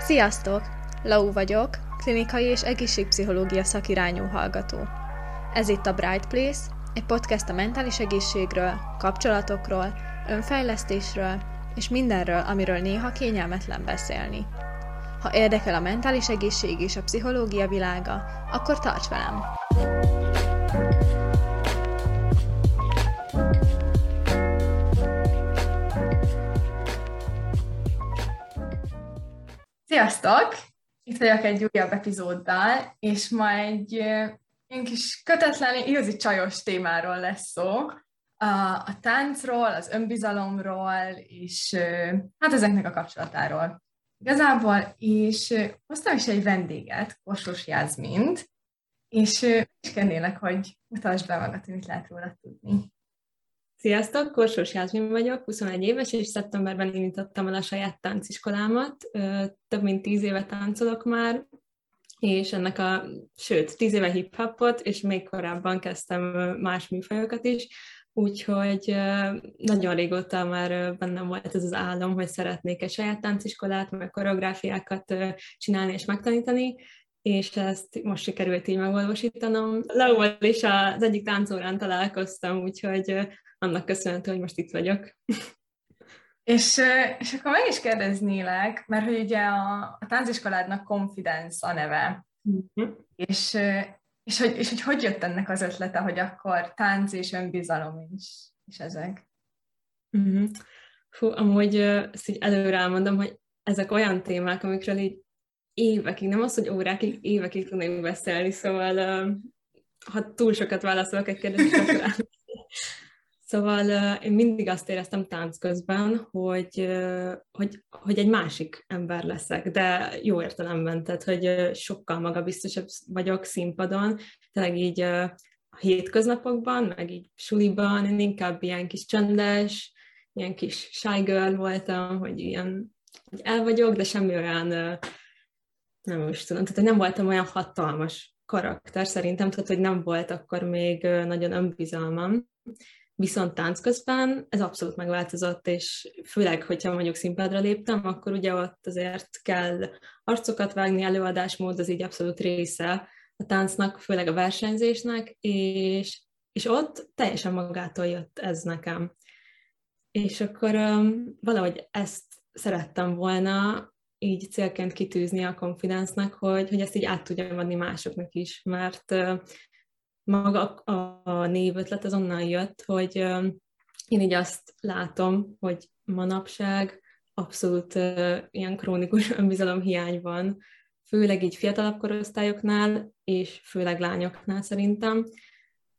Sziasztok! Lau vagyok, klinikai és egészségpszichológia szakirányú hallgató. Ez itt a Bright Place, egy podcast a mentális egészségről, kapcsolatokról, önfejlesztésről és mindenről, amiről néha kényelmetlen beszélni. Ha érdekel a mentális egészség és a pszichológia világa, akkor tarts velem! Sziasztok! Itt vagyok egy újabb epizóddal, és ma egy ilyen kis kötetlen, igazi csajos témáról lesz szó. A, a táncról, az önbizalomról, és hát ezeknek a kapcsolatáról. Igazából, és hoztam is egy vendéget, Kossos Jászmint, és is kérnélek, hogy mutasd be magad, hogy mit lehet róla tudni. Sziasztok, Korsós Jászmin vagyok, 21 éves, és szeptemberben indítottam el a saját tánciskolámat. Több mint 10 éve táncolok már, és ennek a, sőt, 10 éve hip-hopot, és még korábban kezdtem más műfajokat is, úgyhogy nagyon régóta már bennem volt ez az álom, hogy szeretnék egy saját tánciskolát, meg koreográfiákat csinálni és megtanítani, és ezt most sikerült így megvalósítanom. Leóval is az egyik táncórán találkoztam, úgyhogy annak köszönhető, hogy most itt vagyok. És, és akkor meg is kérdeznélek, mert hogy ugye a, a tánciskoládnak Confidence a neve, uh-huh. és, és, hogy, és hogy hogy jött ennek az ötlete, hogy akkor tánc és önbizalom is, is ezek? Uh-huh. Fú, amúgy ezt így előre elmondom, hogy ezek olyan témák, amikről így évekig, nem az, hogy órákig, évekig tudnék beszélni, szóval ha túl sokat válaszolok egy kérdésre, Szóval én mindig azt éreztem tánc közben, hogy, hogy, hogy egy másik ember leszek, de jó értelemben, tehát hogy sokkal magabiztosabb vagyok színpadon, tényleg így a hétköznapokban, meg így suliban, én inkább ilyen kis csendes, ilyen kis shy girl voltam, hogy ilyen hogy el vagyok, de semmi olyan, nem is tudom, tehát nem voltam olyan hatalmas karakter szerintem, tehát hogy nem volt akkor még nagyon önbizalmam, Viszont tánc közben ez abszolút megváltozott, és főleg, hogyha mondjuk színpadra léptem, akkor ugye ott azért kell arcokat vágni, előadásmód, az így abszolút része a táncnak, főleg a versenyzésnek, és, és ott teljesen magától jött ez nekem. És akkor um, valahogy ezt szerettem volna így célként kitűzni a konfidencnek, hogy, hogy ezt így át tudjam adni másoknak is, mert uh, maga a, névötlet az onnan jött, hogy én így azt látom, hogy manapság abszolút ilyen krónikus önbizalom hiány van, főleg így fiatalabb korosztályoknál, és főleg lányoknál szerintem.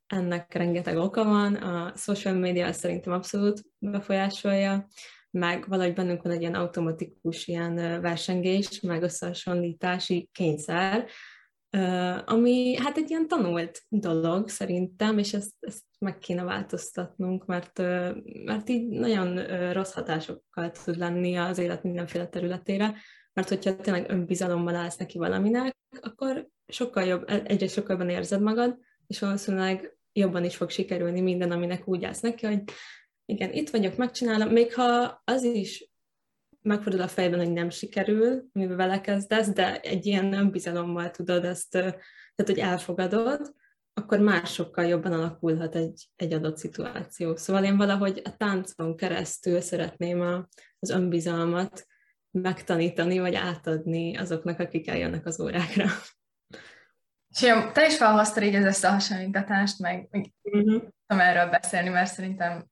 Ennek rengeteg oka van, a social media szerintem abszolút befolyásolja, meg valahogy bennünk van egy ilyen automatikus ilyen versengés, meg összehasonlítási kényszer, ami hát egy ilyen tanult dolog szerintem, és ezt, ezt meg kéne változtatnunk, mert, mert így nagyon rossz hatásokkal tud lenni az élet mindenféle területére, mert hogyha tényleg önbizalommal állsz neki valaminek, akkor sokkal jobb, e, egyre sokkal jobban érzed magad, és valószínűleg jobban is fog sikerülni minden, aminek úgy állsz neki, hogy igen, itt vagyok, megcsinálom, még ha az is megfordul a fejben, hogy nem sikerül, amivel vele kezdesz, de egy ilyen önbizalommal tudod ezt, tehát hogy elfogadod, akkor másokkal jobban alakulhat egy, egy adott szituáció. Szóval én valahogy a táncon keresztül szeretném a, az önbizalmat megtanítani, vagy átadni azoknak, akik eljönnek az órákra. És jó, te is felhoztad így az összehasonlítatást, meg, meg uh-huh. erről beszélni, mert szerintem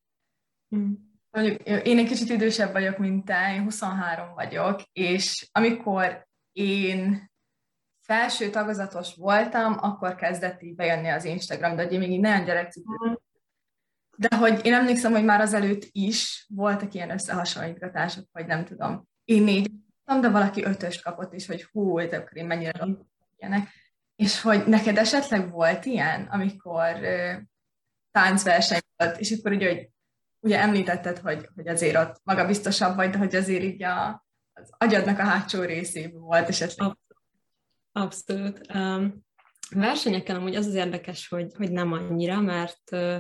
uh-huh mondjuk én egy kicsit idősebb vagyok, mint te, én 23 vagyok, és amikor én felső tagozatos voltam, akkor kezdett így bejönni az Instagram, de ugye még így nagyon gyerekcipő. Mhm. De hogy én emlékszem, hogy már azelőtt is voltak ilyen összehasonlítgatások, vagy nem tudom. Én négy de valaki ötös kapott is, hogy hú, hogy akkor én mennyire ilyenek. És hogy neked esetleg volt ilyen, amikor uh, táncverseny volt, és akkor ugye, hogy ugye említetted, hogy, hogy azért ott magabiztosabb vagy, de hogy azért így a, az agyadnak a hátsó részében volt esetleg. Abszolút. Um, versenyeken amúgy az az érdekes, hogy, hogy nem annyira, mert uh,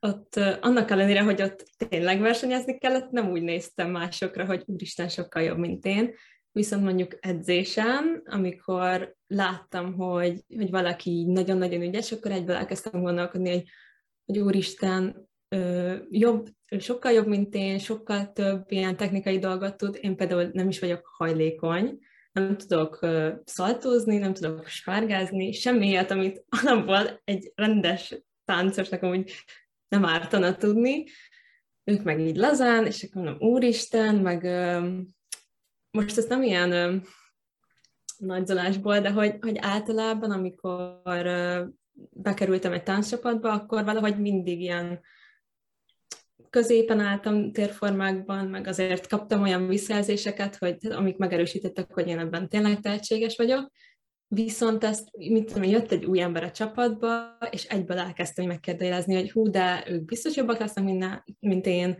ott uh, annak ellenére, hogy ott tényleg versenyezni kellett, nem úgy néztem másokra, hogy úristen sokkal jobb, mint én. viszont mondjuk edzésen, amikor láttam, hogy, hogy valaki nagyon-nagyon ügyes, akkor egyből elkezdtem gondolkodni, hogy, hogy úristen, jobb, sokkal jobb, mint én, sokkal több ilyen technikai dolgot tud. Én például nem is vagyok hajlékony, nem tudok szaltózni, nem tudok spárgázni, semmi ilyet, amit alapból egy rendes táncosnak amúgy nem ártana tudni. Ők meg így lazán, és akkor mondom, úristen, meg most ez nem ilyen nagyzolásból, de hogy, hogy általában, amikor bekerültem egy tánccsapatba, akkor valahogy mindig ilyen középen álltam térformákban, meg azért kaptam olyan visszajelzéseket, hogy amik megerősítettek, hogy én ebben tényleg tehetséges vagyok, viszont ezt, mit tudom, jött egy új ember a csapatba, és egyből elkezdtem megkérdőjelezni, hogy hú, de ők biztos jobbak lesznek, mint, mint én,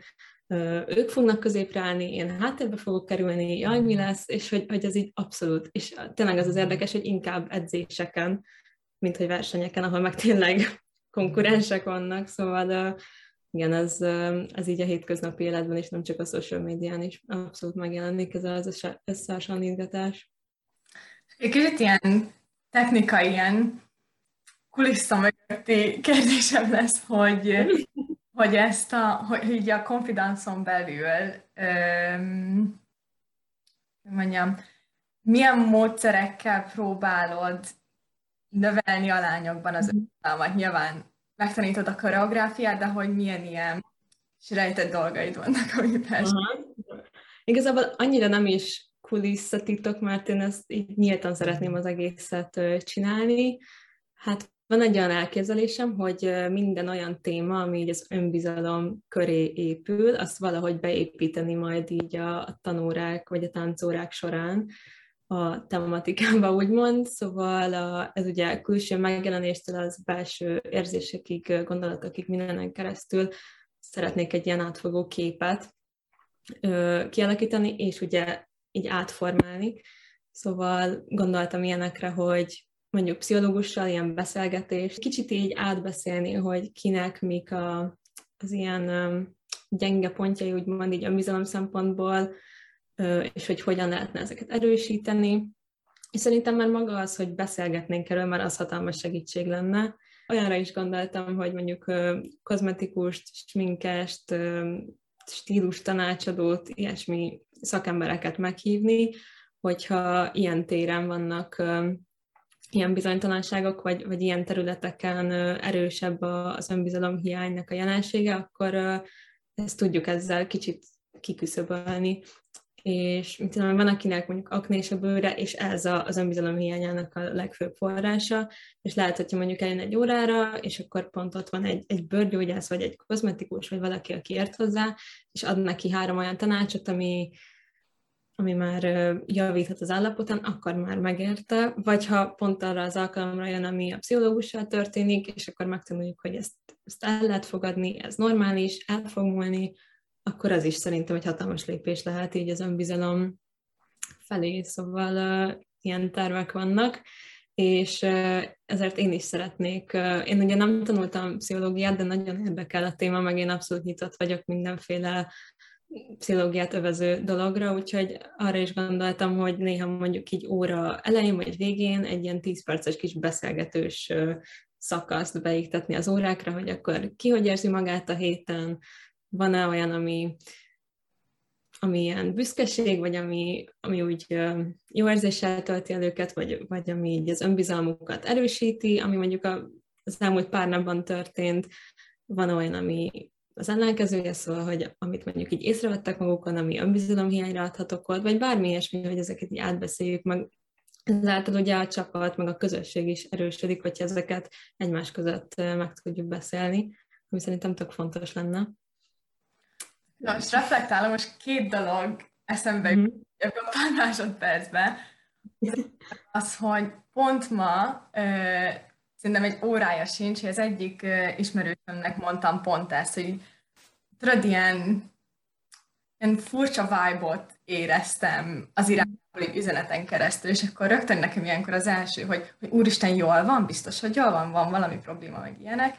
ők fognak középre állni, én háttérbe fogok kerülni, jaj, mi lesz, és hogy, hogy ez így abszolút, és tényleg az az érdekes, hogy inkább edzéseken, mint hogy versenyeken, ahol meg tényleg konkurensek vannak, szóval igen, ez, ez így a hétköznapi életben is, nem csak a social médián is abszolút megjelenik ez az összehasonlítgatás. Egy kicsit ilyen technikai, ilyen kulissza mögötti kérdésem lesz, hogy, hogy ezt a, hogy így a confidence belül, öm, mondjam, milyen módszerekkel próbálod növelni a lányokban az mhm. önbizalmat? Nyilván megtanítod a koreográfiát, de hogy milyen ilyen rejtett dolgaid vannak, ami persze. Igazából annyira nem is kulisszatitok, mert én ezt így nyíltan szeretném az egészet csinálni. Hát van egy olyan elképzelésem, hogy minden olyan téma, ami így az önbizalom köré épül, azt valahogy beépíteni majd így a tanórák vagy a táncórák során a tematikába, úgymond. Szóval a, ez ugye külső megjelenéstől az belső érzésekig, gondolatokig mindenen keresztül szeretnék egy ilyen átfogó képet ö, kialakítani, és ugye így átformálni. Szóval gondoltam ilyenekre, hogy mondjuk pszichológussal ilyen beszélgetés, kicsit így átbeszélni, hogy kinek mik a, az ilyen gyenge pontjai, úgymond így a bizalom szempontból, és hogy hogyan lehetne ezeket erősíteni. És szerintem már maga az, hogy beszélgetnénk erről, már az hatalmas segítség lenne. Olyanra is gondoltam, hogy mondjuk kozmetikust, sminkest, stílus tanácsadót, ilyesmi szakembereket meghívni, hogyha ilyen téren vannak ilyen bizonytalanságok, vagy, vagy ilyen területeken erősebb az önbizalom hiánynak a jelensége, akkor ezt tudjuk ezzel kicsit kiküszöbölni és mit tudom, van akinek mondjuk aknés a bőre, és ez a, az önbizalom hiányának a legfőbb forrása, és lehet, hogyha mondjuk eljön egy órára, és akkor pont ott van egy, egy bőrgyógyász, vagy egy kozmetikus, vagy valaki, aki ért hozzá, és ad neki három olyan tanácsot, ami, ami már javíthat az állapotán, akkor már megérte, vagy ha pont arra az alkalomra jön, ami a pszichológussal történik, és akkor megtanuljuk, hogy ezt, ezt el lehet fogadni, ez normális, el fog múlni, akkor az is szerintem egy hatalmas lépés lehet így az önbizalom felé, szóval uh, ilyen tervek vannak, és uh, ezért én is szeretnék, uh, én ugye nem tanultam pszichológiát, de nagyon érdekel a téma, meg én abszolút nyitott vagyok mindenféle pszichológiát övező dologra, úgyhogy arra is gondoltam, hogy néha mondjuk így óra elején vagy végén egy ilyen 10 perces kis beszélgetős szakaszt beiktatni az órákra, hogy akkor ki hogy érzi magát a héten, van-e olyan, ami, ami ilyen büszkeség, vagy ami, ami úgy jó érzéssel tölti el őket, vagy, vagy ami így az önbizalmukat erősíti, ami mondjuk a, az elmúlt pár napban történt, van olyan, ami az ellenkezője, szóval, hogy amit mondjuk így észrevettek magukon, ami önbizalomhiányra adhatok ott, vagy bármi ilyesmi, hogy ezeket így átbeszéljük, meg ezáltal ugye a csapat, meg a közösség is erősödik, hogyha ezeket egymás között meg tudjuk beszélni, ami szerintem tök fontos lenne. Na, most reflektálom, most két dolog eszembe mm-hmm. jut a pár másodpercben. Az, hogy pont ma ö, szerintem egy órája sincs, hogy az egyik ö, ismerősömnek mondtam pont ezt, hogy tudod, ilyen, ilyen furcsa vibe-ot éreztem az irányból üzeneten keresztül, és akkor rögtön nekem ilyenkor az első, hogy, hogy úristen, jól van, biztos, hogy jól van, van valami probléma, meg ilyenek.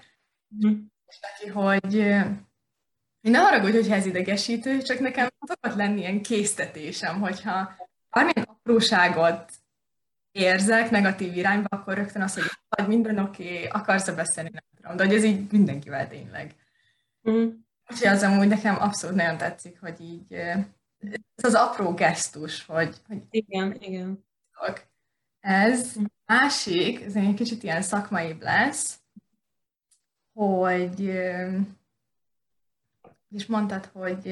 Mm. És neki, hogy ne haragudj, hogyha ez idegesítő, csak nekem szokott lenni ilyen késztetésem, hogyha bármilyen apróságot érzek negatív irányba, akkor rögtön az, hogy vagy minden oké, okay, akarsz beszélni, nem tudom, de hogy ez így mindenkivel tényleg. Mm. Úgyhogy az amúgy nekem abszolút nagyon tetszik, hogy így ez az apró gesztus, hogy, hogy igen, igen. Ez másik, ez egy kicsit ilyen szakmaibb lesz, hogy és mondtad, hogy,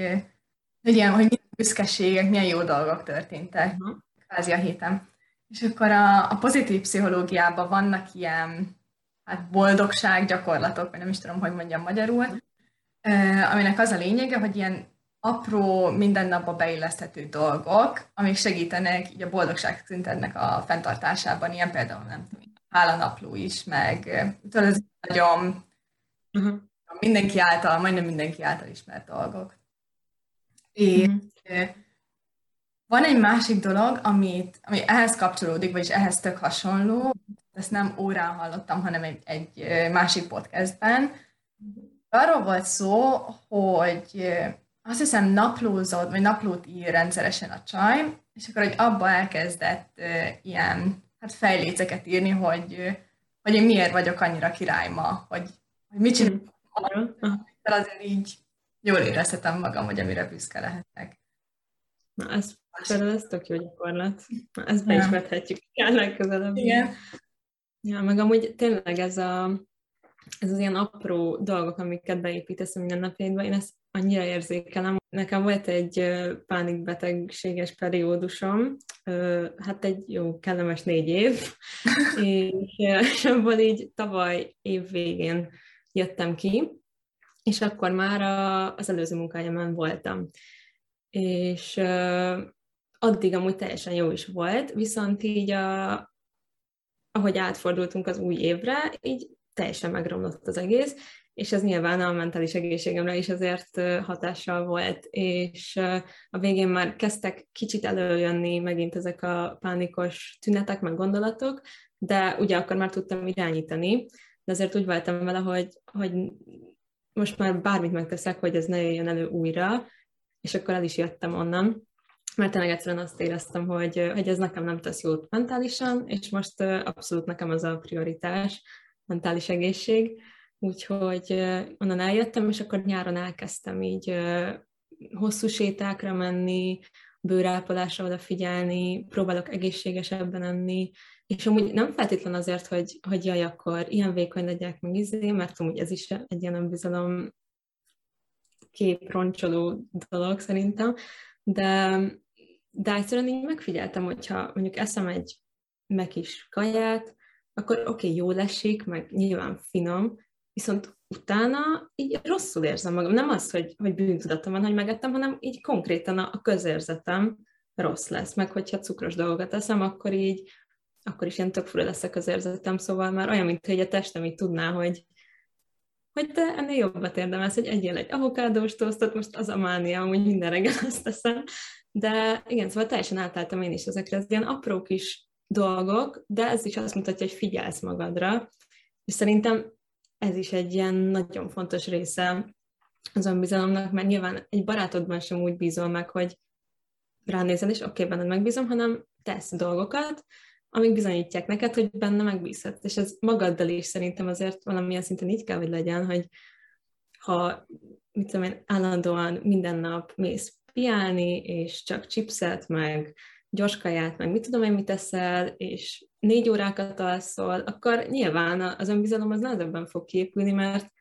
hogy, ilyen, hogy milyen büszkeségek, milyen jó dolgok történtek uh-huh. kvázi a héten. És akkor a, a pozitív pszichológiában vannak ilyen hát boldogság gyakorlatok, vagy nem is tudom, hogy mondjam magyarul, uh, aminek az a lényege, hogy ilyen apró, mindennapba beilleszthető dolgok, amik segítenek így a boldogság szintednek a fenntartásában, ilyen például nem tudom, hálanapló is, meg tudod, ez nagyon uh-huh. Mindenki által, majdnem mindenki által ismert dolgok. És uh-huh. van egy másik dolog, amit, ami ehhez kapcsolódik, vagyis ehhez tök hasonló, ezt nem órán hallottam, hanem egy, egy másik podcastben. Arról volt szó, hogy azt hiszem naplózott, vagy naplót ír rendszeresen a csaj, és akkor hogy abba elkezdett ilyen hát fejléceket írni, hogy, hogy én miért vagyok annyira király ma, hogy, hogy mit csinálok. Azért így jól érezhetem magam, hogy amire büszke lehetek. Na, ez például ez tök jó gyakorlat. Na, ezt be is vethetjük legközelebb. Igen. Ja, meg amúgy tényleg ez a ez az ilyen apró dolgok, amiket beépítesz a mindennapjaidba, én ezt annyira érzékelem. Nekem volt egy pánikbetegséges periódusom, hát egy jó, kellemes négy év, és abból így tavaly év végén jöttem ki, és akkor már az előző munkájában voltam. És addig amúgy teljesen jó is volt, viszont így a, ahogy átfordultunk az új évre, így teljesen megromlott az egész, és ez nyilván a mentális egészségemre is azért hatással volt, és a végén már kezdtek kicsit előjönni megint ezek a pánikos tünetek, meg gondolatok, de ugye akkor már tudtam irányítani, de azért úgy voltam vele, hogy, hogy most már bármit megteszek, hogy ez ne jöjjön elő újra, és akkor el is jöttem onnan, mert tényleg egyszerűen azt éreztem, hogy, hogy ez nekem nem tesz jót mentálisan, és most abszolút nekem az a prioritás, mentális egészség, úgyhogy onnan eljöttem, és akkor nyáron elkezdtem így hosszú sétákra menni, bőrápolásra odafigyelni, próbálok egészségesebben enni, és amúgy nem feltétlen azért, hogy, hogy jaj, akkor ilyen vékony legyek meg izé, mert amúgy ez is egy ilyen önbizalom képroncsoló dolog szerintem, de, de egyszerűen így megfigyeltem, hogyha mondjuk eszem egy megis kaját, akkor oké, okay, jól esik, meg nyilván finom, viszont utána így rosszul érzem magam. Nem az, hogy, hogy bűntudatom van, hogy megettem, hanem így konkrétan a, közérzetem rossz lesz. Meg hogyha cukros dolgokat eszem, akkor így akkor is ilyen tök fura lesz a közérzetem, szóval már olyan, mint hogy a testem így tudná, hogy hogy te ennél jobbat érdemelsz, hogy egyél egy avokádós tosztot, most az a mánia, hogy minden reggel azt teszem. De igen, szóval teljesen átálltam én is ezekre az ilyen apró kis dolgok, de ez is azt mutatja, hogy figyelsz magadra, és szerintem ez is egy ilyen nagyon fontos része az önbizalomnak, mert nyilván egy barátodban sem úgy bízol meg, hogy ránézel, és oké, okay, benned megbízom, hanem tesz dolgokat, amik bizonyítják neked, hogy benne megbízhatsz. És ez magaddal is szerintem azért valamilyen szinten így kell, hogy legyen, hogy ha mit tudom én, állandóan minden nap mész piálni, és csak chipset, meg gyors kaját, meg mit tudom én, mit eszel, és négy órákat alszol, akkor nyilván az önbizalom az nehezebben fog képülni, mert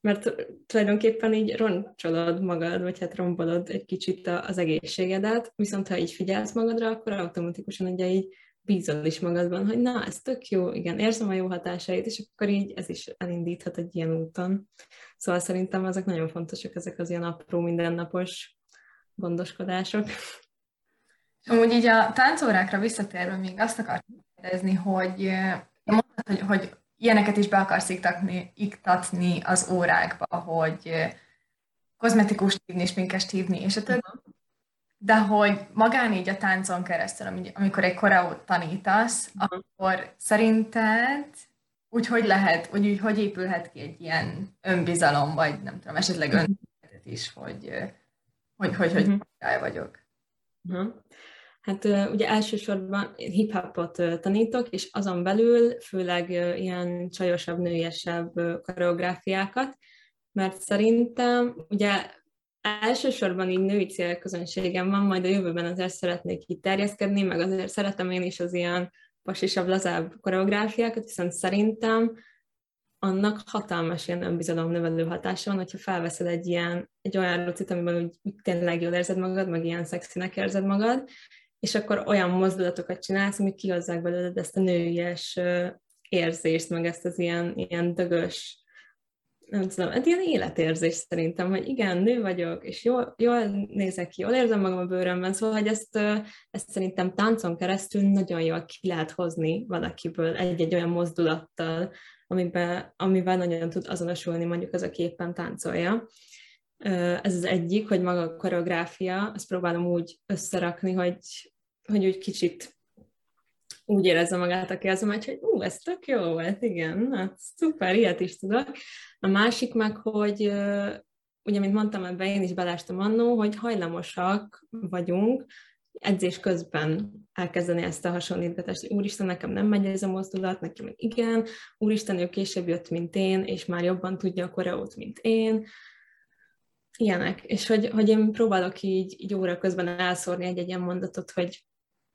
mert tulajdonképpen így roncsolod magad, vagy hát rombolod egy kicsit az egészségedet, viszont ha így figyelsz magadra, akkor automatikusan ugye így bízol is magadban, hogy na, ez tök jó, igen, érzem a jó hatásait, és akkor így ez is elindíthat egy ilyen úton. Szóval szerintem ezek nagyon fontosak, ezek az ilyen apró mindennapos gondoskodások. Amúgy így a táncórákra visszatérve még azt akartam kérdezni, hogy mondtad, hogy, hogy ilyeneket is be akarsz iktatni, iktatni az órákba, hogy kozmetikus hívni, sminkest hívni, és a többi. De hogy magán így a táncon keresztül, amikor egy koreót tanítasz, uh-huh. akkor szerinted úgy hogy lehet, úgy, úgy hogy épülhet ki egy ilyen önbizalom, vagy nem tudom, esetleg uh-huh. is, hogy hogy, hogy, hogy uh-huh. vagyok. Uh-huh. Hát ugye elsősorban hip-hopot tanítok, és azon belül főleg ilyen csajosabb, nőiesebb koreográfiákat, mert szerintem ugye elsősorban így női célközönségem van, majd a jövőben azért szeretnék így terjeszkedni, meg azért szeretem én is az ilyen pasisabb, lazább koreográfiákat, viszont szerintem annak hatalmas ilyen önbizalom növelő hatása van, hogyha felveszed egy ilyen, egy olyan rucit, amiben úgy, úgy tényleg jól érzed magad, meg ilyen szexinek érzed magad, és akkor olyan mozdulatokat csinálsz, amik kihozzák belőled ezt a nőies érzést, meg ezt az ilyen, ilyen dögös, nem tudom, egy ilyen életérzés szerintem, hogy igen, nő vagyok, és jól, jól nézek ki, jól érzem magam a bőrömben, szóval, hogy ezt, ezt szerintem táncon keresztül nagyon jól ki lehet hozni valakiből egy-egy olyan mozdulattal, amiben, amivel nagyon tud azonosulni mondjuk az, aki éppen táncolja. Ez az egyik, hogy maga a koreográfia, azt próbálom úgy összerakni, hogy, hogy úgy kicsit úgy érezze magát, aki az, hogy ú, ez tök jó volt, igen, hát szuper, ilyet is tudok. A másik meg, hogy ugye, mint mondtam, ebben én is belástam annó, hogy hajlamosak vagyunk edzés közben elkezdeni ezt a hasonlítgatást, úristen, nekem nem megy ez a mozdulat, nekem igen, úristen, ő később jött, mint én, és már jobban tudja a koreót, mint én, ilyenek. És hogy, hogy én próbálok így, így óra közben elszórni egy-egy ilyen mondatot, hogy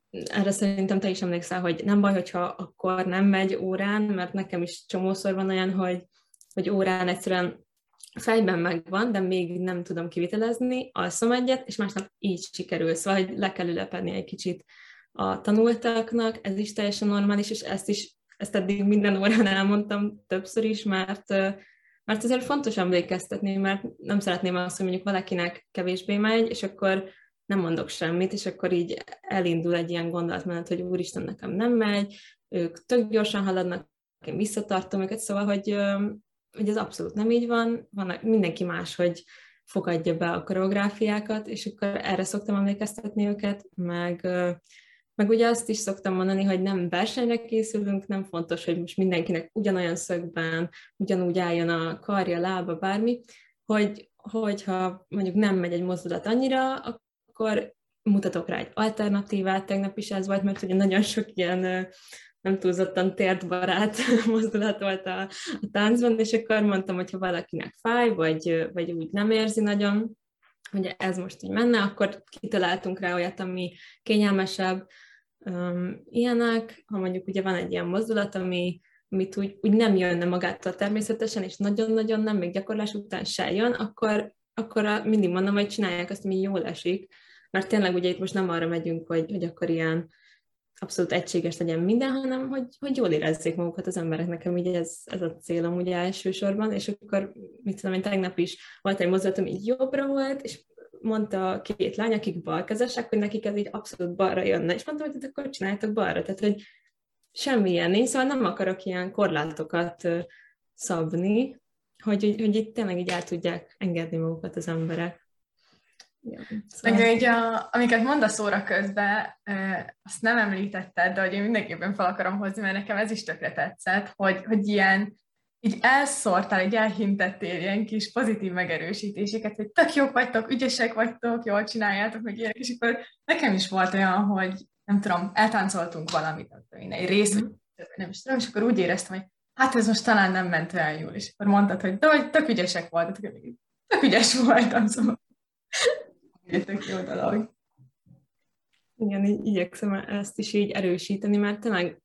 erre szerintem te is emlékszel, hogy nem baj, hogyha akkor nem megy órán, mert nekem is csomószor van olyan, hogy, hogy órán egyszerűen fejben megvan, de még nem tudom kivitelezni, alszom egyet, és másnap így sikerül. Szóval, hogy le kell ülepedni egy kicsit a tanultaknak, ez is teljesen normális, és ezt is, ezt eddig minden órán elmondtam többször is, mert, mert azért fontos emlékeztetni, mert nem szeretném azt, hogy mondjuk valakinek kevésbé megy, és akkor nem mondok semmit, és akkor így elindul egy ilyen gondolatmenet, hogy úristen, nekem nem megy, ők tök gyorsan haladnak, én visszatartom őket, szóval, hogy, hogy ez abszolút nem így van, van mindenki más, hogy fogadja be a koreográfiákat, és akkor erre szoktam emlékeztetni őket, meg, meg ugye azt is szoktam mondani, hogy nem versenyre készülünk, nem fontos, hogy most mindenkinek ugyanolyan szögben, ugyanúgy álljon a karja, lába, bármi, hogy, hogyha mondjuk nem megy egy mozdulat annyira, akkor mutatok rá egy alternatívát, tegnap is ez volt, mert ugye nagyon sok ilyen nem túlzottan térdbarát mozdulat volt a, a táncban, és akkor mondtam, hogy ha valakinek fáj, vagy, vagy úgy nem érzi nagyon, hogy ez most így menne, akkor kitaláltunk rá olyat, ami kényelmesebb, um, ilyenek, ha mondjuk ugye van egy ilyen mozdulat, ami, amit úgy, úgy nem jönne magától természetesen, és nagyon-nagyon nem, még gyakorlás után se jön, akkor, akkor a, mindig mondom, hogy csinálják azt, ami jól esik, mert tényleg ugye itt most nem arra megyünk, hogy, hogy akkor ilyen abszolút egységes legyen minden, hanem hogy, hogy jól érezzék magukat az emberek. Nekem ugye ez, ez a célom ugye elsősorban, és akkor, mit tudom én, tegnap is volt egy mozdulat, ami így jobbra volt, és mondta két lány, akik balkezesek, hogy nekik ez így abszolút balra jönne, és mondtam, hogy akkor csináljátok balra, tehát hogy semmilyen nincs, szóval nem akarok ilyen korlátokat szabni, hogy, hogy, hogy itt tényleg így el tudják engedni magukat az emberek. Ja, szóval... Meg így, a, amiket mondasz óra közben, e, azt nem említetted, de hogy én mindenképpen fel akarom hozni, mert nekem ez is tökre tetszett, hogy, hogy ilyen így elszórtál, így elhintettél ilyen kis pozitív megerősítéseket, hogy tök jók vagytok, ügyesek vagytok, jól csináljátok, meg ilyenek, és akkor nekem is volt olyan, hogy nem tudom, eltáncoltunk valamit, én egy részt, mm. nem is tudom, és akkor úgy éreztem, hogy hát ez most talán nem ment olyan jól, és akkor mondtad, hogy de hogy tök ügyesek voltatok, tök ügyes voltam, szóval tök jó dolog. Igen, így igyekszem ezt is így erősíteni, mert tényleg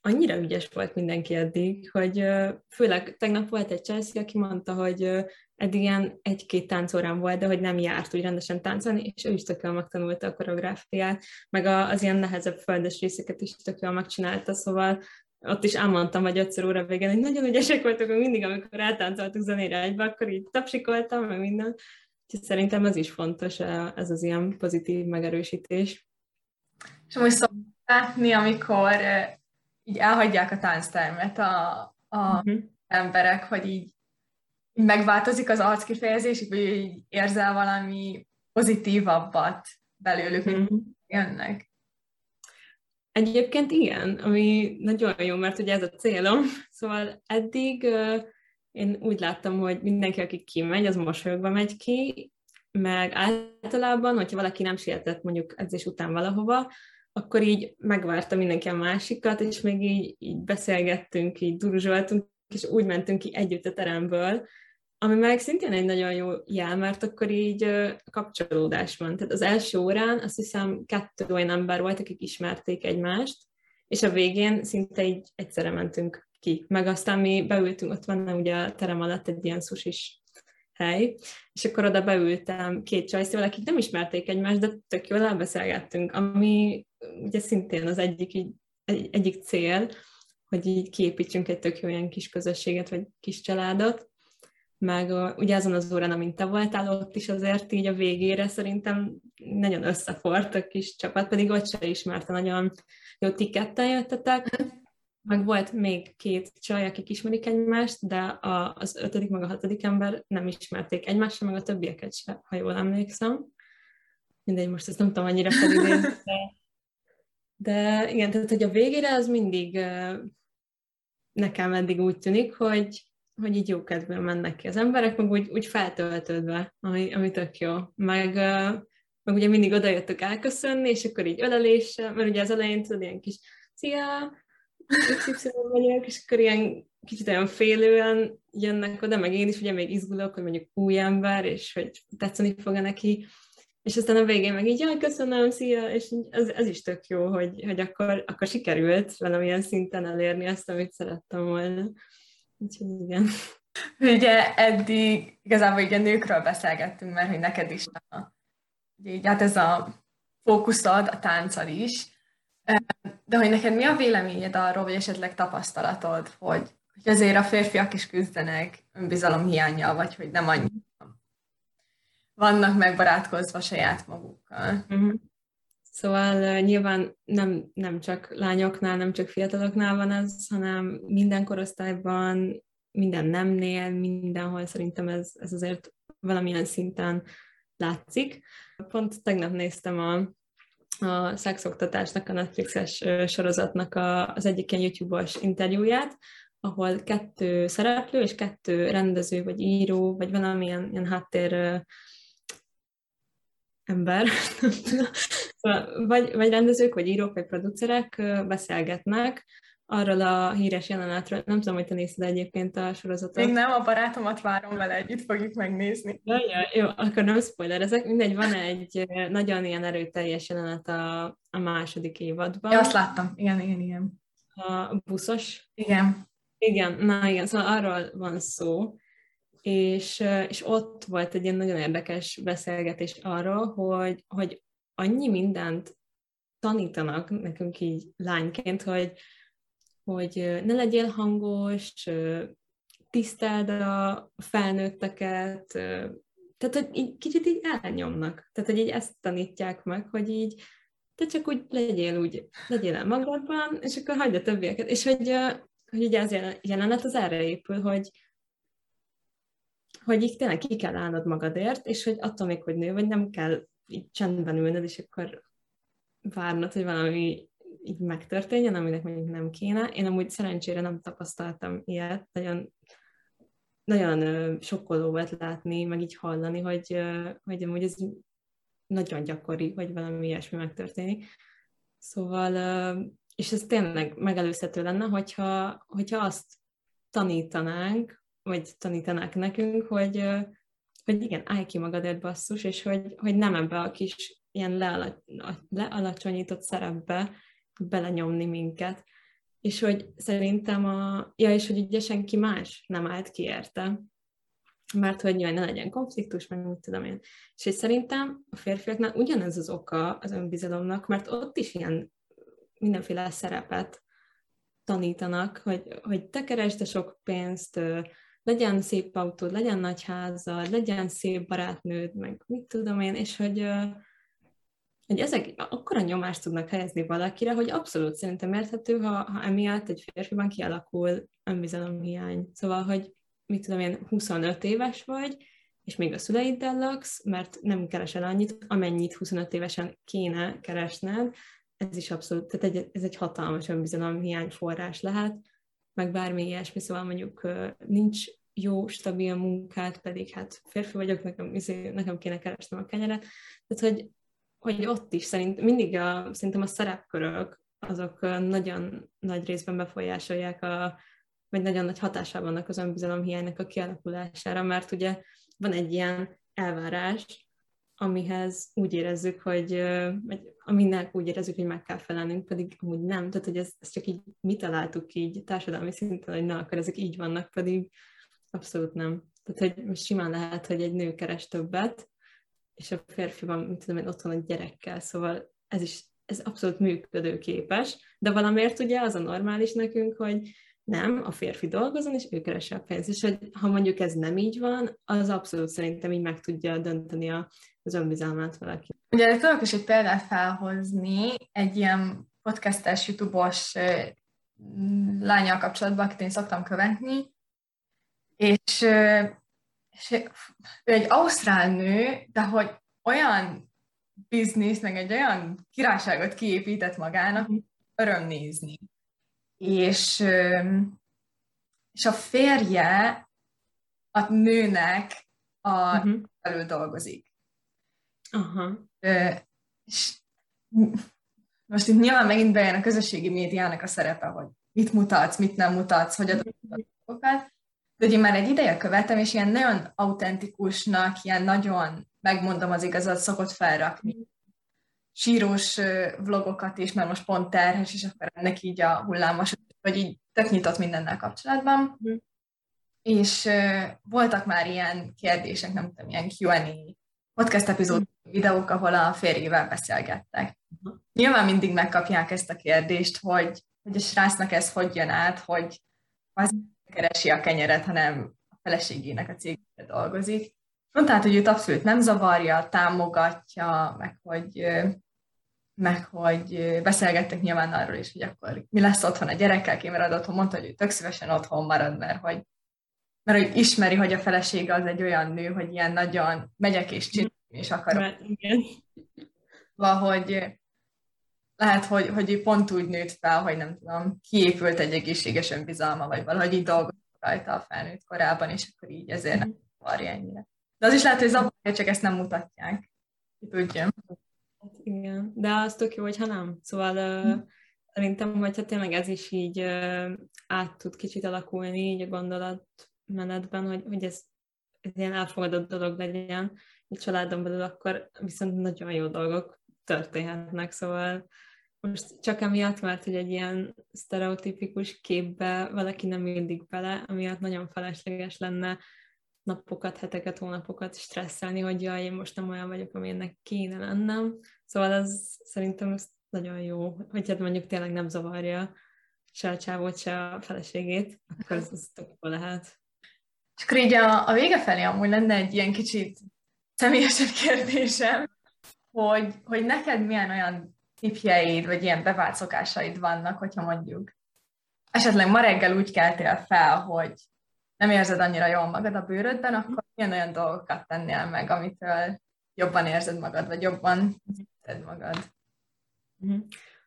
annyira ügyes volt mindenki eddig, hogy főleg tegnap volt egy Chelsea, aki mondta, hogy eddig ilyen egy-két táncórán volt, de hogy nem járt úgy rendesen táncolni, és ő is tökéletesen megtanulta a koreográfiát, meg az ilyen nehezebb földes részeket is tökéletesen megcsinálta, szóval ott is elmondtam, vagy ötször óra végén, hogy nagyon ügyesek voltak, hogy mindig, amikor eltáncoltuk zenére egybe, akkor így tapsikoltam, meg minden. Úgyhogy szerintem ez is fontos, ez az ilyen pozitív megerősítés. És most szoktam látni, amikor így elhagyják a tánctermet a, a uh-huh. emberek, hogy így, megváltozik az arckifejezés, vagy így érzel valami pozitívabbat belőlük, mint uh-huh. jönnek. Egyébként igen, ami nagyon jó, mert ugye ez a célom. Szóval eddig én úgy láttam, hogy mindenki, aki kimegy, az mosolyogva megy ki, meg általában, hogyha valaki nem sietett mondjuk edzés után valahova, akkor így megvárta mindenki a másikat, és még így, így beszélgettünk, így duruzsoltunk, és úgy mentünk ki együtt a teremből, ami meg szintén egy nagyon jó jel, mert akkor így kapcsolódás van. Tehát az első órán azt hiszem kettő olyan ember volt, akik ismerték egymást, és a végén szinte így egyszerre mentünk ki. Meg aztán mi beültünk, ott van ugye a terem alatt egy ilyen susis hely, és akkor oda beültem két csajszíval, akik nem ismerték egymást, de tök jól elbeszélgettünk, ami ugye szintén az egyik, egy, egyik cél, hogy így kiépítsünk egy tök jó ilyen kis közösséget, vagy kis családot, meg a, ugye azon az órán, amint te voltál, ott is azért így a végére szerintem nagyon összefort a kis csapat, pedig ott se ismerte nagyon jó, ti jöttetek, meg volt még két csaj, akik ismerik egymást, de a, az ötödik, meg a hatodik ember nem ismerték egymást, meg a többieket se, ha jól emlékszem. Mindegy, most ezt nem tudom annyira felidézni, de, de igen, tehát hogy a végére az mindig nekem eddig úgy tűnik, hogy, hogy így jó kedvben mennek ki az emberek, meg úgy, úgy feltöltődve, ami, ami tök jó. Meg, meg ugye mindig odajöttök elköszönni, és akkor így öleléssel, mert ugye az elején tudod, ilyen kis szia, XY vagyok, és akkor ilyen kicsit olyan félően jönnek oda, meg én is ugye még izgulok, hogy mondjuk új ember, és hogy tetszeni fog neki, és aztán a végén meg így, jaj, köszönöm, szia, és ez, ez is tök jó, hogy, hogy akkor, akkor sikerült valamilyen szinten elérni azt, amit szerettem volna. Úgyhogy igen. Ugye eddig igazából ugye nőkről beszélgettünk, mert hogy neked is a, így, hát ez a fókuszod a tánccal is, de hogy neked mi a véleményed arról, vagy esetleg tapasztalatod, hogy, hogy azért a férfiak is küzdenek önbizalom hiányjal, vagy hogy nem annyira vannak megbarátkozva saját magukkal. Uh-huh. Szóval uh, nyilván nem, nem csak lányoknál, nem csak fiataloknál van ez, hanem minden korosztályban, minden nemnél, mindenhol szerintem ez, ez azért valamilyen szinten látszik. Pont tegnap néztem a, a szexoktatásnak, a Netflixes sorozatnak a, az egyik ilyen YouTube-os interjúját, ahol kettő szereplő és kettő rendező, vagy író, vagy valamilyen ilyen háttér ember, szóval vagy, vagy rendezők, vagy írók, vagy producerek beszélgetnek arról a híres jelenetről. Nem tudom, hogy te nézted egyébként a sorozatot. Még nem, a barátomat várom vele, együtt fogjuk megnézni. Ja, ja, jó, akkor nem spoilerezek. Mindegy, van egy nagyon ilyen erőteljes jelenet a, a második évadban. Ja, azt láttam. Igen, igen, igen. A buszos. Igen. Igen, na igen, szóval arról van szó, és, és ott volt egy ilyen nagyon érdekes beszélgetés arról, hogy, hogy annyi mindent tanítanak nekünk így lányként, hogy, hogy ne legyél hangos, tiszteld a felnőtteket, tehát, hogy így kicsit így elnyomnak. Tehát, hogy így ezt tanítják meg, hogy így te csak úgy legyél úgy, legyél el magadban, és akkor hagyd a többieket. És hogy, hogy ugye az jelenet az erre épül, hogy, hogy így tényleg ki kell állnod magadért, és hogy attól még, hogy nő vagy, nem kell így csendben ülnöd, és akkor várnod, hogy valami így megtörténjen, aminek mondjuk nem kéne. Én amúgy szerencsére nem tapasztaltam ilyet, nagyon, nagyon sokkoló volt látni, meg így hallani, hogy, hogy amúgy ez nagyon gyakori, hogy valami ilyesmi megtörténik. Szóval, és ez tényleg megelőzhető lenne, hogyha, hogyha azt tanítanánk, vagy tanítanák nekünk, hogy, hogy igen, állj ki magadért basszus, és hogy, hogy nem ebbe a kis ilyen lealacsonyított szerepbe belenyomni minket. És hogy szerintem a, ja, és hogy ugye senki más nem állt ki érte, mert hogy jaj, ne legyen konfliktus, meg mit tudom én. És hogy szerintem a férfiaknál ugyanez az oka az önbizalomnak, mert ott is ilyen mindenféle szerepet tanítanak, hogy, hogy te keresd a sok pénzt, legyen szép autód, legyen nagy házad, legyen szép barátnőd, meg mit tudom én, és hogy, hogy ezek akkora nyomást tudnak helyezni valakire, hogy abszolút szerintem érthető, ha, ha emiatt egy férfiban kialakul önbizalomhiány. Szóval, hogy mit tudom én, 25 éves vagy, és még a szüleiddel laksz, mert nem keresel annyit, amennyit 25 évesen kéne keresned, ez is abszolút, tehát egy, ez egy hatalmas önbizalomhiány forrás lehet, meg bármi ilyesmi, szóval mondjuk nincs jó, stabil munkát, pedig hát férfi vagyok, nekem, izé, nekem kéne keresnem a kenyeret. Tehát, hogy, hogy ott is szerint mindig a, szerintem a szerepkörök azok nagyon nagy részben befolyásolják a, vagy nagyon nagy hatásában vannak az önbizalomhiánynak a kialakulására, mert ugye van egy ilyen elvárás, amihez úgy érezzük, hogy, vagy aminek úgy érezzük, hogy meg kell felelnünk, pedig amúgy nem. Tehát, hogy ezt, ezt csak így mi találtuk így társadalmi szinten, hogy na, akkor ezek így vannak, pedig abszolút nem. Tehát, hogy most simán lehet, hogy egy nő keres többet, és a férfi van, mit tudom én, otthon a gyerekkel, szóval ez is, ez abszolút működőképes, de valamiért ugye az a normális nekünk, hogy nem, a férfi dolgozon, és ő keresse a pénzt. És hogy ha mondjuk ez nem így van, az abszolút szerintem így meg tudja dönteni a, az önbizalmát valaki. Ugye tudok is egy példát felhozni, egy ilyen podcastes, YouTube-os lányjal kapcsolatban, akit én szoktam követni, és, és ő egy ausztrál nő, de hogy olyan biznisz, meg egy olyan királyságot kiépített magának, öröm nézni és, és a férje a nőnek a uh-huh. elő dolgozik. Uh-huh. És most itt nyilván megint bejön a közösségi médiának a szerepe, hogy mit mutatsz, mit nem mutatsz, hogy adod De ugye már egy ideje követem, és ilyen nagyon autentikusnak, ilyen nagyon, megmondom az igazat, szokott felrakni sírós vlogokat is, mert most pont terhes, és akkor ennek így a hullámos, vagy így tök nyitott mindennel kapcsolatban. Mm. És uh, voltak már ilyen kérdések, nem tudom, ilyen Q&A podcast epizód mm. videók, ahol a férjével beszélgettek. Mm. Nyilván mindig megkapják ezt a kérdést, hogy, hogy a srácnak ez hogy jön át, hogy az keresi a kenyeret, hanem a feleségének a cégére dolgozik. Mondtál, hogy őt abszolút nem zavarja, támogatja, meg hogy, meg hogy beszélgettek nyilván arról is, hogy akkor mi lesz otthon a gyerekkel, ki marad otthon, mondta, hogy ő tök szívesen otthon marad, mert hogy, mert hogy ismeri, hogy a felesége az egy olyan nő, hogy ilyen nagyon megyek és csinálom, és. Igen. Valahogy lehet, hogy, hogy pont úgy nőtt fel, hogy nem tudom, kiépült egy egészséges önbizalma, vagy valahogy így dolgozott rajta a felnőtt korában, és akkor így ezért nem varja ennyire. De az is lehet, hogy zavarja, csak ezt nem mutatják. Ki tudja. Hát igen, de az tök jó, hogyha nem. Szóval uh, szerintem, hogyha tényleg ez is így át tud kicsit alakulni így a gondolatmenetben, hogy, hogy ez, ez ilyen elfogadott dolog legyen a családon belül, akkor viszont nagyon jó dolgok történhetnek, szóval most csak emiatt, mert hogy egy ilyen sztereotipikus képbe valaki nem mindig bele, amiatt nagyon felesleges lenne napokat, heteket, hónapokat stresszelni, hogy jaj, én most nem olyan vagyok, amilyennek kéne lennem. Szóval az szerintem ez nagyon jó, hogy hát mondjuk tényleg nem zavarja se a csávót, se a feleségét, akkor ez, az lehet. És akkor így a, a vége felé amúgy lenne egy ilyen kicsit személyesebb kérdésem, hogy, hogy neked milyen olyan tipjeid, vagy ilyen bevált szokásaid vannak, hogyha mondjuk esetleg ma reggel úgy keltél fel, hogy nem érzed annyira jól magad a bőrödben, akkor milyen olyan dolgokat tennél meg, amitől jobban érzed magad, vagy jobban érzed magad? Mhm.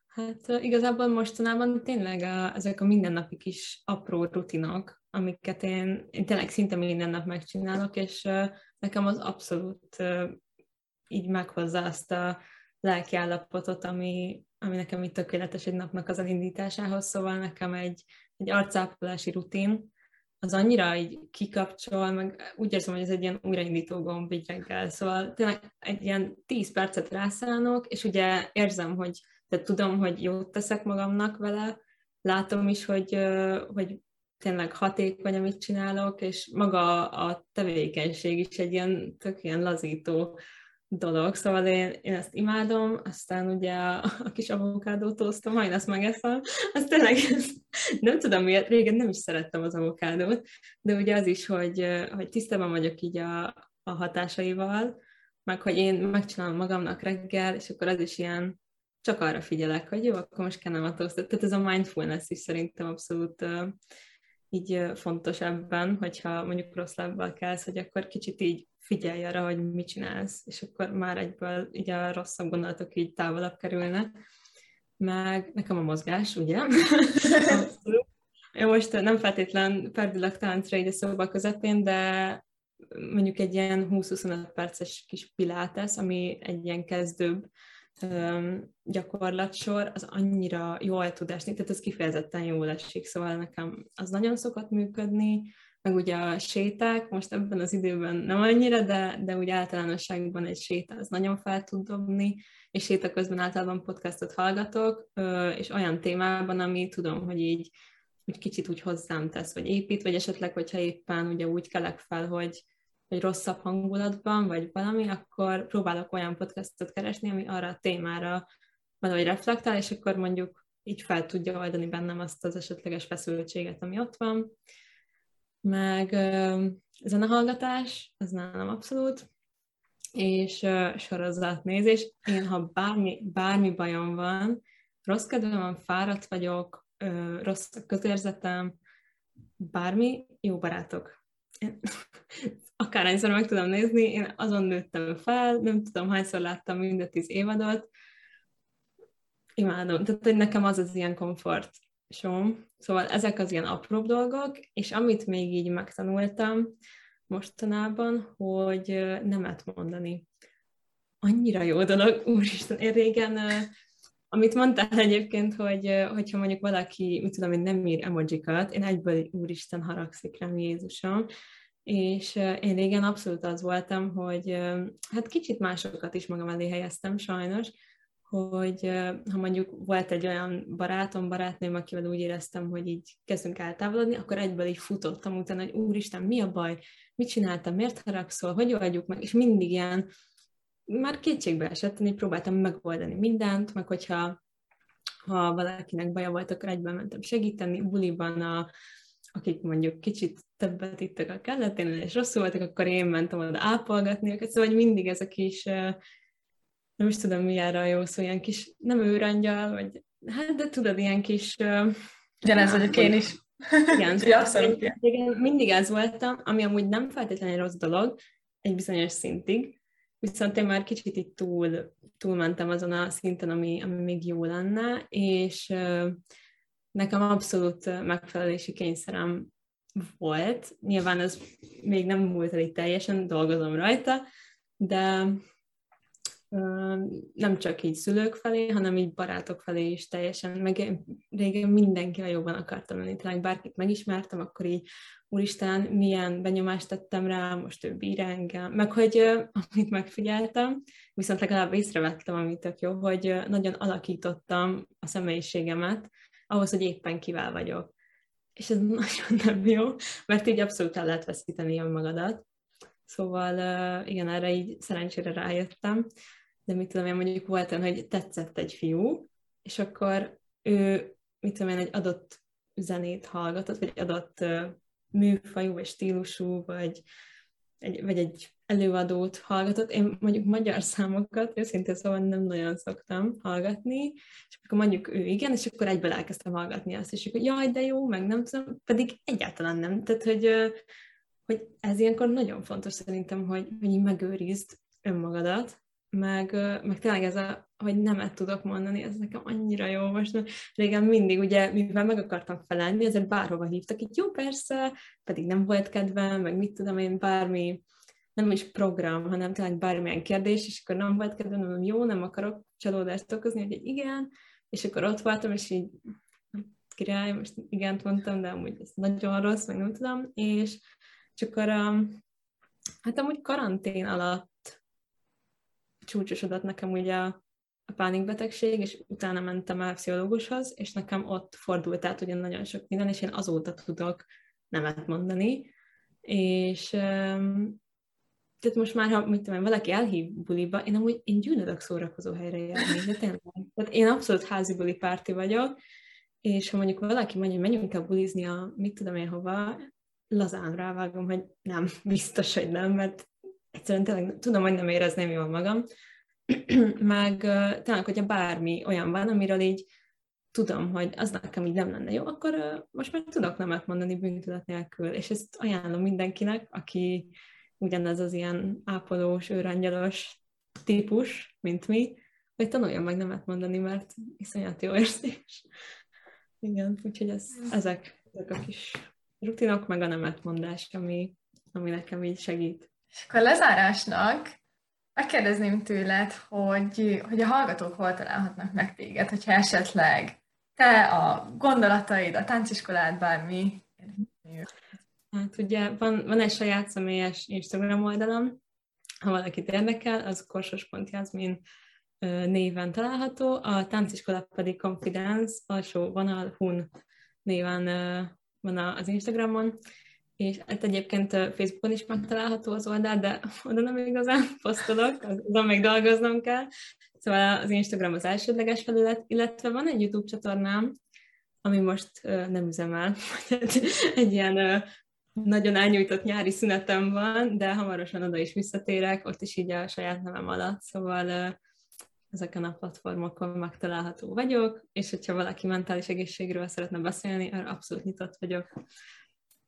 Hát igazából mostanában tényleg a, ezek a mindennapi kis apró rutinok, amiket én, én tényleg szinte minden nap megcsinálok, és nekem az abszolút így meghozza azt a lelki állapotot, ami, ami nekem itt tökéletes egy napnak az elindításához, szóval nekem egy, egy arcápolási rutin, az annyira így kikapcsol, meg úgy érzem, hogy ez egy ilyen újraindító gomb így reggel. Szóval tényleg egy ilyen 10 percet rászállok, és ugye érzem, hogy tehát tudom, hogy jót teszek magamnak vele, látom is, hogy, hogy tényleg hatékony, amit csinálok, és maga a tevékenység is egy ilyen tök ilyen lazító dolog, szóval én, én ezt imádom, aztán ugye a, kis avokádó tosztom, majd ezt megeszem, az tényleg nem tudom miért, régen nem is szerettem az avokádót, de ugye az is, hogy, hogy tisztában vagyok így a, a hatásaival, meg hogy én megcsinálom magamnak reggel, és akkor az is ilyen, csak arra figyelek, hogy jó, akkor most kenem a tosztot. Tehát ez a mindfulness is szerintem abszolút így fontos ebben, hogyha mondjuk rossz lábbal kelsz, hogy akkor kicsit így figyelj arra, hogy mit csinálsz, és akkor már egyből így a rosszabb gondolatok így távolabb kerülnek. Meg nekem a mozgás, ugye? Én most nem feltétlen perdülök táncra így a szóba közepén, de mondjuk egy ilyen 20-25 perces kis pilates, ami egy ilyen kezdőbb gyakorlatsor, az annyira jól tud esni, tehát ez kifejezetten jól esik, szóval nekem az nagyon szokott működni, meg ugye a séták, most ebben az időben nem annyira, de, de úgy általánosságban egy séta az nagyon fel tud dobni, és séta közben általában podcastot hallgatok, és olyan témában, ami tudom, hogy így úgy kicsit úgy hozzám tesz, vagy épít, vagy esetleg, hogyha éppen ugye úgy kelek fel, hogy, hogy rosszabb hangulatban, vagy valami, akkor próbálok olyan podcastot keresni, ami arra a témára valahogy reflektál, és akkor mondjuk így fel tudja oldani bennem azt az esetleges feszültséget, ami ott van. Meg zenehallgatás, ez nálam abszolút, és uh, sorozatnézés. Én, ha bármi, bármi bajom van, rossz kedvem van, fáradt vagyok, uh, rossz közérzetem, bármi, jó barátok. Akárhányszor meg tudom nézni, én azon nőttem fel, nem tudom, hányszor láttam mind a tíz évadot, imádom. Tehát, hogy nekem az az ilyen komfort som. Szóval ezek az ilyen apró dolgok, és amit még így megtanultam mostanában, hogy nemet mondani. Annyira jó dolog, úristen, én régen, amit mondtál egyébként, hogy hogyha mondjuk valaki, mit tudom én, nem ír emojikat, én egyből úristen haragszik rám Jézusom, és én régen abszolút az voltam, hogy hát kicsit másokat is magam elé helyeztem sajnos, hogy ha mondjuk volt egy olyan barátom, barátnőm, akivel úgy éreztem, hogy így kezdünk eltávolodni, akkor egyből így futottam utána, hogy úristen, mi a baj, mit csináltam, miért haragszol, hogy oldjuk meg, és mindig ilyen, már kétségbe esett, hogy próbáltam megoldani mindent, meg hogyha ha valakinek baja volt, akkor egyben mentem segíteni, buliban a, akik mondjuk kicsit többet ittak a kelletén, és rosszul voltak, akkor én mentem oda ápolgatni őket, szóval hogy mindig ez a kis, nem is tudom, mi erre a jó szó, ilyen kis, nem őrangyal, vagy hát, de tudod, ilyen kis... Ugyanez vagyok én is. Igen, ja, szóval, igen, mindig ez voltam, ami amúgy nem feltétlenül rossz dolog, egy bizonyos szintig, viszont én már kicsit itt túl, túlmentem azon a szinten, ami, ami még jó lenne, és nekem abszolút megfelelési kényszerem volt. Nyilván ez még nem múlt el teljesen, dolgozom rajta, de nem csak így szülők felé, hanem így barátok felé is teljesen, meg régen mindenkivel jobban akartam lenni, tényleg bárkit megismertem, akkor így úristen, milyen benyomást tettem rá, most ő bír engem, meg hogy amit megfigyeltem, viszont legalább észrevettem, amit tök jó, hogy nagyon alakítottam a személyiségemet, ahhoz, hogy éppen kivel vagyok. És ez nagyon nem jó, mert így abszolút el lehet veszíteni önmagadat. Szóval igen, erre így szerencsére rájöttem. De mit tudom én, mondjuk volt olyan, hogy tetszett egy fiú, és akkor ő, mit tudom én, egy adott zenét hallgatott, vagy adott műfajú, vagy stílusú, vagy egy, vagy egy előadót hallgatott. Én mondjuk magyar számokat, őszintén szóval nem nagyon szoktam hallgatni, és akkor mondjuk ő igen, és akkor egyből elkezdtem hallgatni azt, és akkor jaj, de jó, meg nem tudom, pedig egyáltalán nem. Tehát, hogy, hogy ez ilyenkor nagyon fontos szerintem, hogy, hogy megőrizd önmagadat, meg, meg tényleg ez a, hogy nemet tudok mondani, ez nekem annyira jó most. Régen mindig, ugye, mivel meg akartam felelni, ezért bárhova hívtak, itt jó persze, pedig nem volt kedvem, meg mit tudom én, bármi, nem is program, hanem tényleg bármilyen kérdés, és akkor nem volt kedvem, nem jó, nem akarok csalódást okozni, hogy igen, és akkor ott voltam, és így király, most igent mondtam, de amúgy ez nagyon rossz, meg nem tudom, és csak akkor hát amúgy karantén alatt csúcsosodott nekem ugye a, a pánikbetegség, és utána mentem el pszichológushoz, és nekem ott fordult át ugye nagyon sok minden, és én azóta tudok nemet mondani, és tehát most már, ha mit tudom, valaki elhív buliba, én amúgy én gyűlölök szórakozó helyre járni, de tényleg. Tehát én abszolút házi buli párti vagyok, és ha mondjuk valaki mondja, menjünk el bulizni a mit tudom én hova, lazán rávágom, hogy nem, biztos, hogy nem, mert egyszerűen tényleg tudom, hogy nem érezném jól magam, meg tényleg, hogyha bármi olyan van, amiről így tudom, hogy az nekem így nem lenne jó, akkor most már tudok nemet mondani bűntudat nélkül, és ezt ajánlom mindenkinek, aki ugyanez az ilyen ápolós, őrangyalos típus, mint mi, hogy tanuljon meg nemet mondani, mert iszonyat jó érzés. Igen, úgyhogy ez, ezek ezek a kis rutinok, meg a nemetmondás, ami, ami nekem így segít. És akkor lezárásnak megkérdezném tőled, hogy, hogy a hallgatók hol találhatnak meg téged, hogyha esetleg te, a gondolataid, a tánciskolád, bármi. Hát ugye van, van egy saját személyes Instagram oldalam, ha valakit érdekel, az korsos.jazmin néven található, a tánciskola pedig Confidence, alsó vonal hun néven van az Instagramon, és hát egyébként Facebookon is megtalálható az oldal, de oda nem igazán posztolok, azon még dolgoznom kell. Szóval az Instagram az elsődleges felület, illetve van egy YouTube csatornám, ami most nem üzemel, egy ilyen nagyon elnyújtott nyári szünetem van, de hamarosan oda is visszatérek, ott is így a saját nevem alatt, szóval ezeken a platformokon megtalálható vagyok, és hogyha valaki mentális egészségről szeretne beszélni, arra abszolút nyitott vagyok.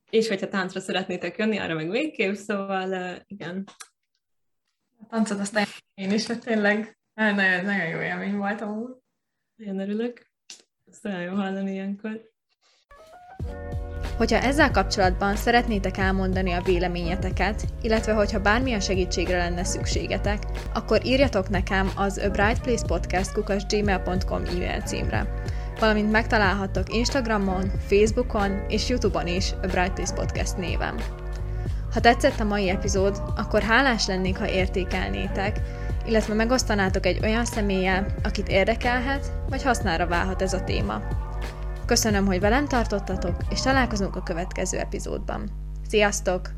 És hogyha táncra szeretnétek jönni, arra meg végképp, szóval igen. A táncot aztán én is, mert tényleg nagyon, nagyon jó élmény volt amúgy. Nagyon örülök. Ezt olyan jó hallani ilyenkor. Hogyha ezzel kapcsolatban szeretnétek elmondani a véleményeteket, illetve hogyha bármilyen segítségre lenne szükségetek, akkor írjatok nekem az A Bright Place Podcast gmail.com e-mail címre. Valamint megtalálhattok Instagramon, Facebookon és Youtube-on is A Bright Place Podcast néven. Ha tetszett a mai epizód, akkor hálás lennék, ha értékelnétek, illetve megosztanátok egy olyan személlyel, akit érdekelhet, vagy hasznára válhat ez a téma. Köszönöm, hogy velem tartottatok, és találkozunk a következő epizódban. Sziasztok!